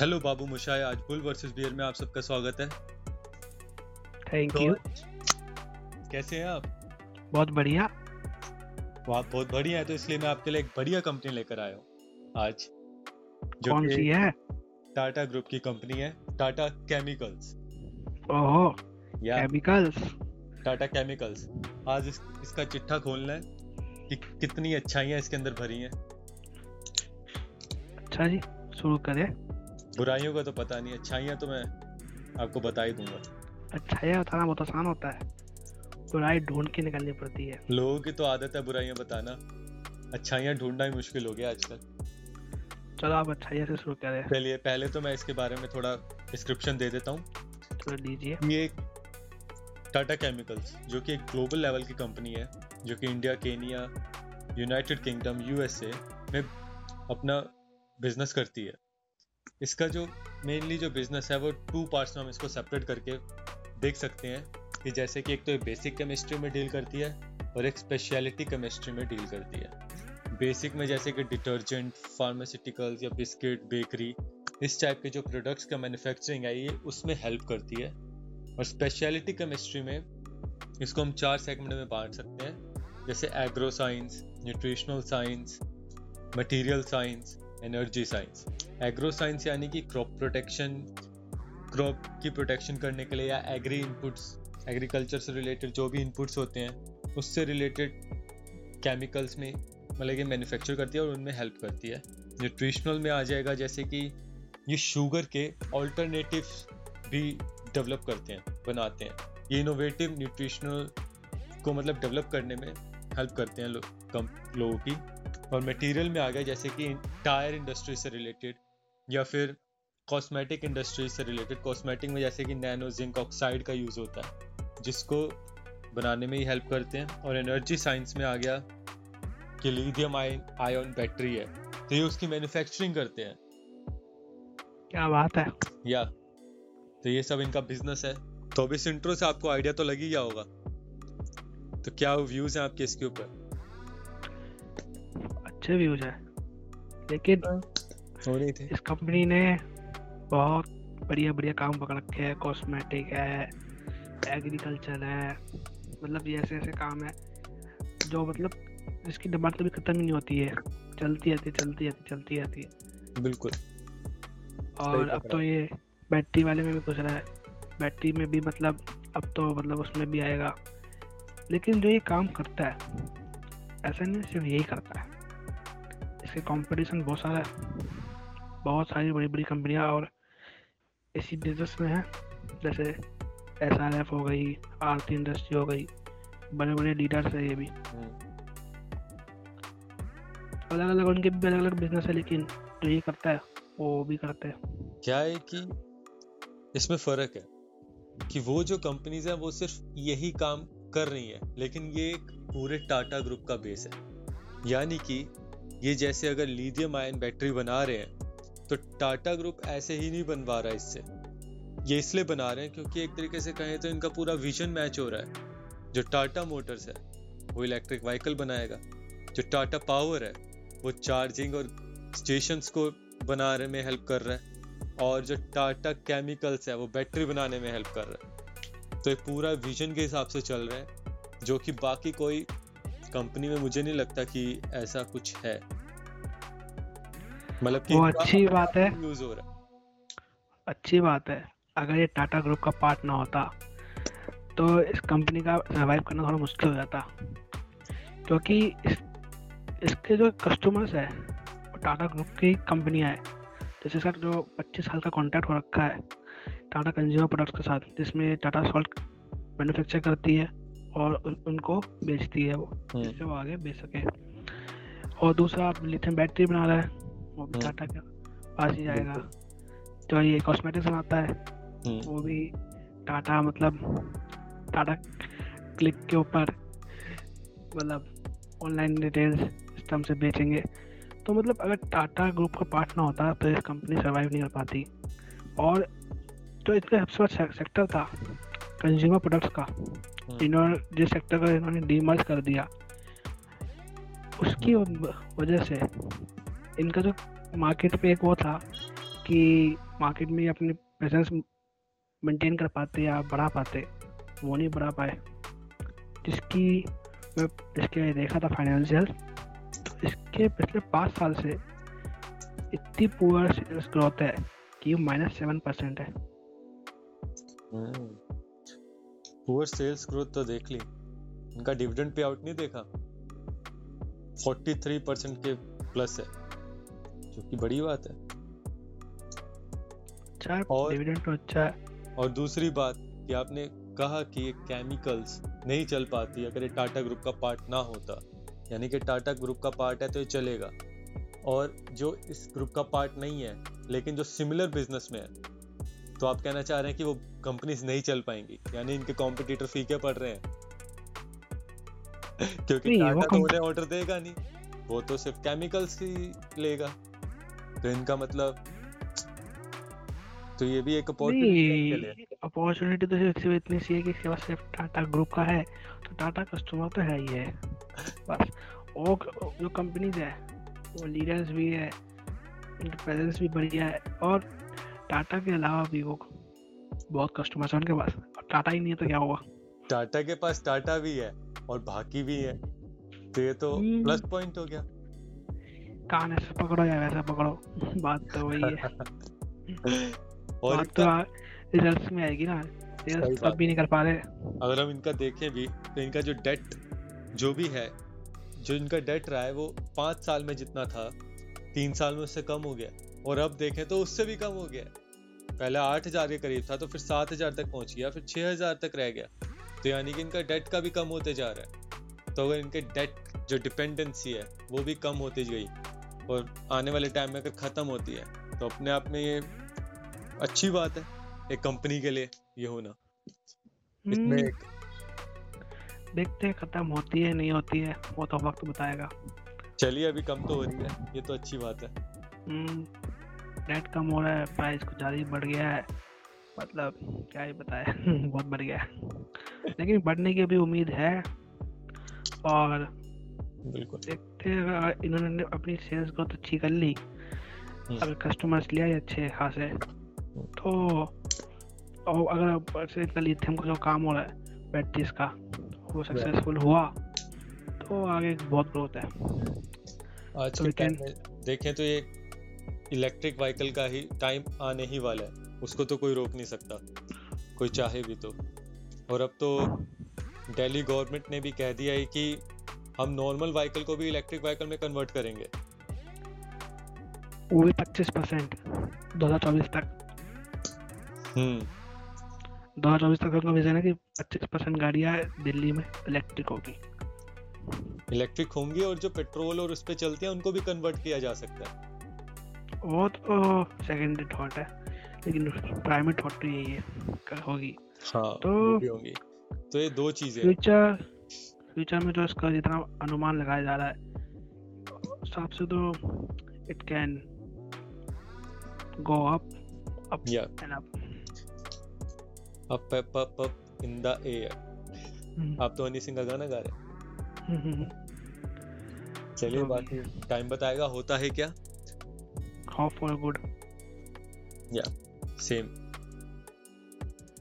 Hello बाबू मुशाय आज bull versus beer में आप सबका स्वागत है। थैंक तो यू कैसे हैं आप? बहुत बढ़िया। वो आप बहुत बढ़िया है तो इसलिए मैं आपके लिए एक बढ़िया कंपनी लेकर आया हूँ आज जो कौन सी है? टाटा ग्रुप की कंपनी है टाटा केमिकल्स ओहो या। केमिकल्स टाटा केमिकल्स आज इस, इसका चिट्ठा खोलना है कि कितनी अच्छाइयाँ इसके अंदर भरी हैं। अच्छा जी शुरू करें। बुराइयों का तो पता नहीं अच्छाइयाँ तो मैं आपको बता ही दूँगा। अच्छा ये बताना बहुत आसान होता है। बुराई ढूंढ के निकलनी पड़ती है। लोगों की तो आदत है बुराइयाँ बताना। अच्छाइयाँ ढूंढना ही मुश्किल हो गया आजकल। चलो आप अच्छा से शुरू करें। चलिए पहले तो मैं इसके बारे में थोड़ा डिस्क्रिप्शन दे देता हूँ। दीजिए ये टाटा केमिकल्स जो कि एक ग्लोबल लेवल की कंपनी है जो कि India Kenya United Kingdom USA में अपना बिज़नेस करती है। इसका जो मेनली जो बिज़नेस है, वो टू पार्ट्स में हम इसको सेपरेट करके देख सकते हैं कि जैसे कि एक तो बेसिक केमिस्ट्री में डील करती है और एक स्पेशलिटी केमिस्ट्री में डील करती है। बेसिक में जैसे कि डिटर्जेंट फार्मास्यूटिकल्स या बिस्किट बेकरी इस टाइप के जो प्रोडक्ट्स का मैन्युफैक्चरिंग है, ये उसमें हेल्प करती है। और स्पेशलिटी केमिस्ट्री में इसको हम चार सेगमेंट में बांट सकते हैं, जैसे agro science nutritional science material science energy science agro science यानी कि क्रॉप प्रोटेक्शन क्रॉप की प्रोटेक्शन करने के लिए या एग्री इनपुट्स एग्रीकल्चर से रिलेटेड जो भी इनपुट्स होते हैं उससे रिलेटेड केमिकल्स में मतलब कि मैन्युफैक्चर करती है और उनमें हेल्प करती है। न्यूट्रिशनल में आ जाएगा जैसे कि ये शुगर के ऑल्टरनेटिव भी डेवलप करते हैं बनाते हैं। ये इनोवेटिव न्यूट्रिशनल को मतलब डेवलप करने में हेल्प करते हैं लो, लोगों की। और मटेरियल में आ गया जैसे कि टायर इंडस्ट्री से रिलेटेड या फिर कॉस्मेटिक इंडस्ट्री से रिलेटेड कॉस्मेटिक में जैसे कि नैनो जिंक ऑक्साइड का यूज़ होता है जिसको बनाने में ही हेल्प करते हैं। और एनर्जी साइंस में आ गया कि लिथियम आयन बैटरी है। तो ये उसकी मैन्युफैक्चरिंग करते हैं। क्या बात है। या तो ये सब इनका बिज़नेस है। तो अब इस इंट्रो से आपको आइडिया तो लग ही गया होगा। तो क्या व्यूज़ हैं आपके इसके ऊपर? अच्छे व्यूज़ है। लेकिन हो। रही थे। इस कंपनी ने बहुत बढ़िया बढ़िया काम पकड़ रखे हैं। कॉस्मेटिक है एग्रीकल्चर है मतलब ये ऐसे ऐसे काम है जो मतलब जिसकी डिमांड कभी खत्म ही नहीं होती है। चलती रहती चलती रहती चलती रहती है। बिल्कुल। और अब तो ये बैटरी वाले में भी कुछ रहा है। बैटरी में भी मतलब अब तो मतलब उसमें भी आएगा। लेकिन जो ये काम करता है ऐसा नहीं सिर्फ़ यही करता है। इसके कंपटीशन बहुत सारा है। बहुत सारी बड़ी बड़ी कंपनियाँ और इसी बिज़नेस में है। जैसे एस आर एफ़ हो गई, आरती इंडस्ट्री हो गई, बड़े बड़े लीडर्स है ये भी। अलग अलग उनके भी अलग अलग बिज़नेस है, लेकिन जो ये करता है, वो भी करते हैं। क्या है कि इसमें फ़र्क है कि वो जो कंपनीज़ है, वो सिर्फ़ यही काम कर रही है, लेकिन ये एक पूरे टाटा ग्रुप का बेस है। यानी कि ये जैसे अगर लिथियम आयन बैटरी बना रहे हैं तो टाटा ग्रुप ऐसे ही नहीं बनवा रहा इससे। ये इसलिए बना रहे हैं क्योंकि एक तरीके से कहें तो इनका पूरा विजन मैच हो रहा है। जो टाटा मोटर्स है, वो इलेक्ट्रिक व्हीकल बनाएगा। जो टाटा पावर है, वो चार्जिंग और स्टेशंस को बनाने में हेल्प कर रहा है। और जो टाटा केमिकल्स है, वो बैटरी बनाने में हेल्प कर रहा है। तो ये पूरा विजन के हिसाब से चल रहा है, जो कि बाकी कोई कंपनी में मुझे नहीं लगता कि ऐसा कुछ है। मतलब कि वो अच्छी बात है। यूज़ हो रहा है। अच्छी बात है। अगर ये टाटा ग्रुप का पार्ट ना होता तो इस कंपनी का सर्वाइव करना थोड़ा मुश्किल हो जाता। क्योंकि इस इसके जो कस्टमर्स है वो टाटा ग्रुप की कंपनियाँ है जैसे सर जो 25 साल का कॉन्ट्रैक्ट हो रखा है टाटा कंज्यूमर प्रोडक्ट्स के साथ जिसमें टाटा सॉल्ट मैन्युफैक्चर करती है। और उन, उनको बेचती है वो हम्म। जिससे वो आगे बेच सके। और दूसरा आप लिथियम बैटरी बना रहा है वो भी हम्म। टाटा के पास ही जाएगा। जो ये कॉस्मेटिक्स बनाता है। हम्म, वो भी टाटा मतलब टाटा क्लिक के ऊपर मतलब ऑनलाइन रिटेल सिस्टम से बेचेंगे। तो मतलब अगर टाटा ग्रुप का पार्ट ना होता तो ये कंपनी सर्वाइव नहीं कर पाती। और जो इसका सबसे बड़ा सेक्टर था कंज्यूमर प्रोडक्ट्स का। इन्होंने जिस सेक्टर का इन्होंने डीमर्ज कर दिया उसकी वजह से इनका जो मार्केट पे एक वो था कि मार्केट में अपने प्रेजेंस मेंटेन कर पाते या बढ़ा पाते वो नहीं बढ़ा पाए। जिसकी मैं इसके देखा था फाइनेंशियल तो इसके पिछले पाँच साल से इतनी पुअर सेल्स ग्रोथ है कि माइनस सेवन परसेंट है। पुअर सेल्स ग्रोथ तो देख ली। उनका डिविडेंड पे आउट नहीं देखा। 43 परसेंट के प्लस है जो कि बड़ी बात है। अच्छा और डिविडेंड तो अच्छा है। और दूसरी बात कि आपने कहा कि ये केमिकल्स नहीं चल पाती अगर ये टाटा ग्रुप का पार्ट ना होता। यानी कि टाटा ग्रुप का पार्ट है तो ये चलेगा। और जो इस ग्रुप का पार्ट नहीं है लेकिन जो सिमिलर बिज़नेस में है तो आप कहना चाह रहे हैं कि वो कंपनीज़ नहीं चल पाएँगी? यानी इनके कॉम्पिटिटर फीके पड़ रहे हैं? क्योंकि टाटा तो उन्हें ऑर्डर देगा नहीं। वो तो सिर्फ़ केमिकल्स ही लेगा। तो इनका मतलब तो ये भी एक अपॉर्चुनिटी अपॉर्चुनिटी तो सिर्फ़ सिर्फ़ इतनी सी है कि सिर्फ़ सिर्फ़ टाटा ग्रुप का है। तो टाटा कस्टमर तो है ही है। बस और जो कंपनीज़ है वो लीडर्स भी है उनकी प्रेजेंस भी बढ़िया है। और टाटा के अलावा भी वो बहुत कस्टमर्स हैं उनके पास। और टाटा ही नहीं है तो क्या होगा? टाटा के पास टाटा भी है और बाकी भी है। तो ये तो प्लस हम्म। पॉइंट हो गया। कान ऐसे पकड़ो या वैसे पकड़ो। बात तो वही है। और बात तो रिजल्ट्स में आएगी ना। सेल्स तब भी नहीं कर पा रहे। अगर हम इनका देखें भी तो इनका जो डेट जो भी है जो इनका डेट रहा है वो पाँच साल में जितना था तीन साल में उससे कम हो गया। और अब देखें तो उससे भी कम हो गया। पहले आठ हज़ार के करीब था तो फिर सात हज़ार तक पहुँच गया फिर छह हज़ार तक रह गया। तो यानी कि इनका डेट का भी कम होते जा रहा है। तो अगर इनके डेट जो डिपेंडेंसी है वो भी कम होती गई और आने वाले टाइम में अगर ख़त्म होती है तो अपने आप में ये अच्छी बात है एक कंपनी के लिए ये होना। इसमें हम्म। एक देखते हैं खत्म होती है नहीं होती है वो तो वक्त बताएगा। चलिए अभी कम तो हो रही है ये तो अच्छी बात है। रेट। कम हो रहा है प्राइस कुछ ज़्यादा ही बढ़ गया है मतलब क्या ही बताए बहुत बढ़ गया है लेकिन बढ़ने की भी उम्मीद है और बिल्कुल देखते हैं इन्होंने अपनी सेल्स ग्रोथ अच्छी कर ली हम्म। अगर कस्टमर्स लिया अच्छे खासे तो और अगर ऐसे लिथियम का जो काम हो रहा है बैटरीज का वो सक्सेसफुल हुआ तो आगे बहुत ग्रोथ है तो में देखें तो ये इलेक्ट्रिक व्हीकल का ही टाइम आने ही वाला है। उसको तो कोई रोक नहीं सकता। कोई चाहे भी तो। और अब तो दिल्ली गवर्नमेंट ने भी कह दिया है कि हम नॉर्मल व्हीकल को भी इलेक्ट्रिक व्हीकल में कन्वर्ट करेंगे। वो भी पच्चीस परसेंट। दो हज़ार चौबीस तक। हम्म। दो हज़ार चौबीस तक का विजन है कि पच्चीस परसेंट गाड़ियाँ दिल्ली में इलेक्ट्रिक होगी। इलेक्ट्रिक होंगी और जो पेट्रोल और उस पर चलती हैं उनको भी कन्वर्ट किया जा सकता है। वो तो सेकेंडरी थॉट है लेकिन प्राइमरी थॉट तो यही है होगी। हाँ तो होंगी। तो ये दो चीज़ें फ्यूचर फ्यूचर में जो इसका जितना अनुमान लगाया जा रहा है हिसाब से तो it can go up up and up up up up up in the air आप तो हनी सिंह का गाना गा रहे चलिए बाकी टाइम बताएगा होता है क्या? हाउ फॉर गुड या सेम